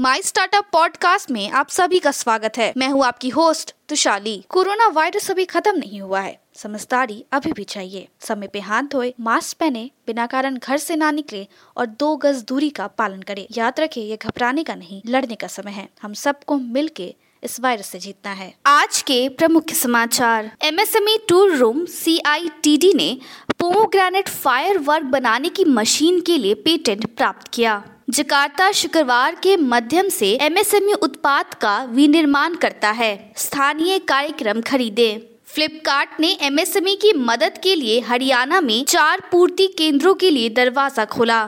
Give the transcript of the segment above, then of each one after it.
My startup podcast में आप सभी का स्वागत है। मैं हूँ आपकी होस्ट तुशाली। कोरोना वायरस अभी खत्म नहीं हुआ है। समझदारी अभी भी चाहिए। समय पे हाथ धोए मास्क पहने, बिना कारण घर से ना निकले और दो गज दूरी का पालन करें। याद रखें, ये घबराने का नहीं, लड़ने का समय है। हम सबको मिल के इस वायरस से जीतना है। आज के प्रमुख समाचार। एमएसएमई टूर रूम सी ने पोमोग्रेनेट फायर वर्क बनाने की मशीन के लिए पेटेंट प्राप्त किया। जकार्ता शुक्रवार के माध्यम से एमएसएमई उत्पाद का विनिर्माण करता है। स्थानीय कार्यक्रम खरीदे। फ्लिपकार्ट ने एमएसएमई की मदद के लिए हरियाणा में चार पूर्ति केंद्रों के लिए दरवाज़ा खोला।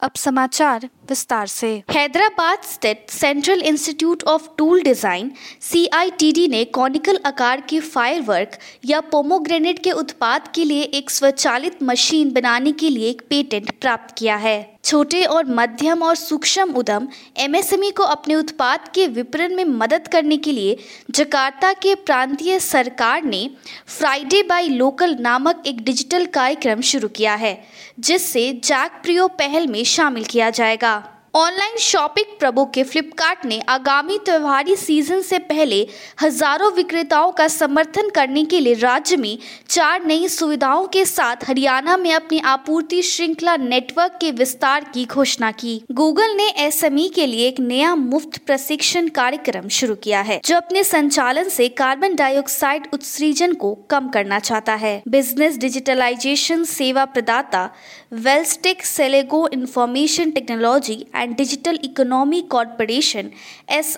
अब समाचार। विस्तार से। हैदराबाद स्थित Central Institute of Tool Design CITD ने कॉनिकल आकार के फायरवर्क या पोमोग्रेनेट के उत्पाद के लिए एक स्वचालित मशीन बनाने के लिए एक पेटेंट प्राप्त किया है। छोटे और मध्यम और सूक्ष्म उद्यम एमएसएमई को अपने उत्पाद के विपणन में मदद करने के लिए जकार्ता के प्रांतीय सरकार ने फ्राइडे बाय लोकल नामक एक डिजिटल कार्यक्रम शुरू किया है, जिससे जैक प्रियो पहल में शामिल किया जाएगा। ऑनलाइन शॉपिंग प्रभु के फ्लिपकार्ट ने आगामी त्योहारी सीज़न से पहले हज़ारों विक्रेताओं का समर्थन करने के लिए राज्य में चार नई सुविधाओं के साथ हरियाणा में अपनी आपूर्ति श्रृंखला नेटवर्क के विस्तार की घोषणा की। गूगल ने एसएमई के लिए एक नया मुफ़्त प्रशिक्षण कार्यक्रम शुरू किया है, जो अपने संचालन से कार्बन डाइऑक्साइड उत्सर्जन को कम करना चाहता है। बिज़नेस डिजिटलाइजेशन सेवा प्रदाता वेल्स्टिक सेलेगो information technology and digital economy corporation S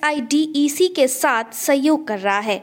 के साथ सहयोग कर रहा है।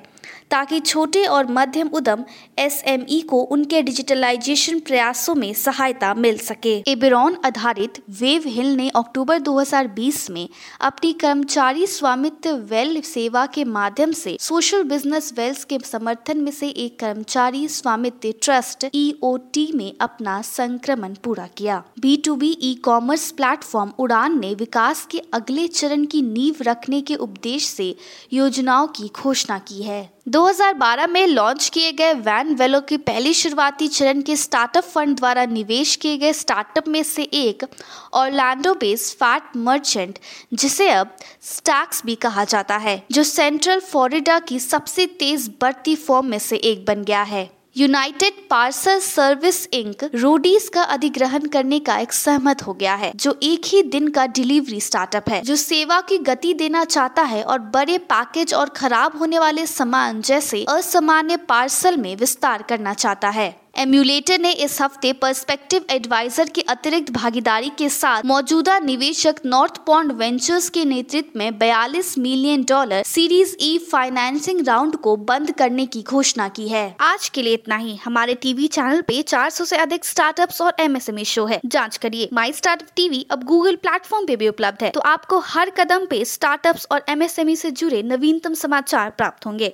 ताकि छोटे और मध्यम उद्यम एसएमई को उनके डिजिटलाइजेशन प्रयासों में सहायता मिल सके। एबेरॉन आधारित वेव हिल ने अक्टूबर 2020 में अपनी कर्मचारी स्वामित्व वेल सेवा के माध्यम से सोशल बिज़नेस वेल्स के समर्थन में से एक कर्मचारी स्वामित्व ट्रस्ट ईओटी में अपना संक्रमण पूरा किया। B to B e commerce platform Udaan ने विकास के अगले चरण की नींव रखने के उपदेश से योजनाओं की घोषणा की है। 2012 में लॉन्च किए गए वैन वेलो की पहली शुरुआती चरण के स्टार्टअप फंड द्वारा निवेश किए गए स्टार्टअप में से एक और लैंडो बेस्ड फैट मर्चेंट जिसे अब स्टैक्स भी कहा जाता है, जो सेंट्रल फ्लोरिडा की सबसे तेज बढ़ती फॉर्म में से एक बन गया है। United Parcel Service Inc Roadies का अधिग्रहण करने का एक सहमत हो गया है, जो एक ही दिन का डिलीवरी स्टार्टअप है, जो सेवा की गति देना चाहता है और बड़े पैकेज और खराब होने वाले सामान जैसे असामान्य पार्सल में विस्तार करना चाहता है। एम्यूलेटर ने इस हफ़्ते पर्सपेक्टिव एडवाइजर की अतिरिक्त भागीदारी के साथ मौजूदा निवेशक नॉर्थ पॉन्ड वेंचर्स के नेतृत्व में 42 million dollar series E financing round को बंद करने की घोषणा की है। आज के लिए इतना ही। हमारे टीवी चैनल पे 400 से अधिक स्टार्टअप्स और एमएसएमई शो है। जाँच करिए। माई स्टार्टअप टीवी अब गूगल प्लेटफॉर्म पे भी उपलब्ध है। तो आपको हर कदम पे स्टार्टअप और एमएसएमई से जुड़े नवीनतम समाचार प्राप्त होंगे।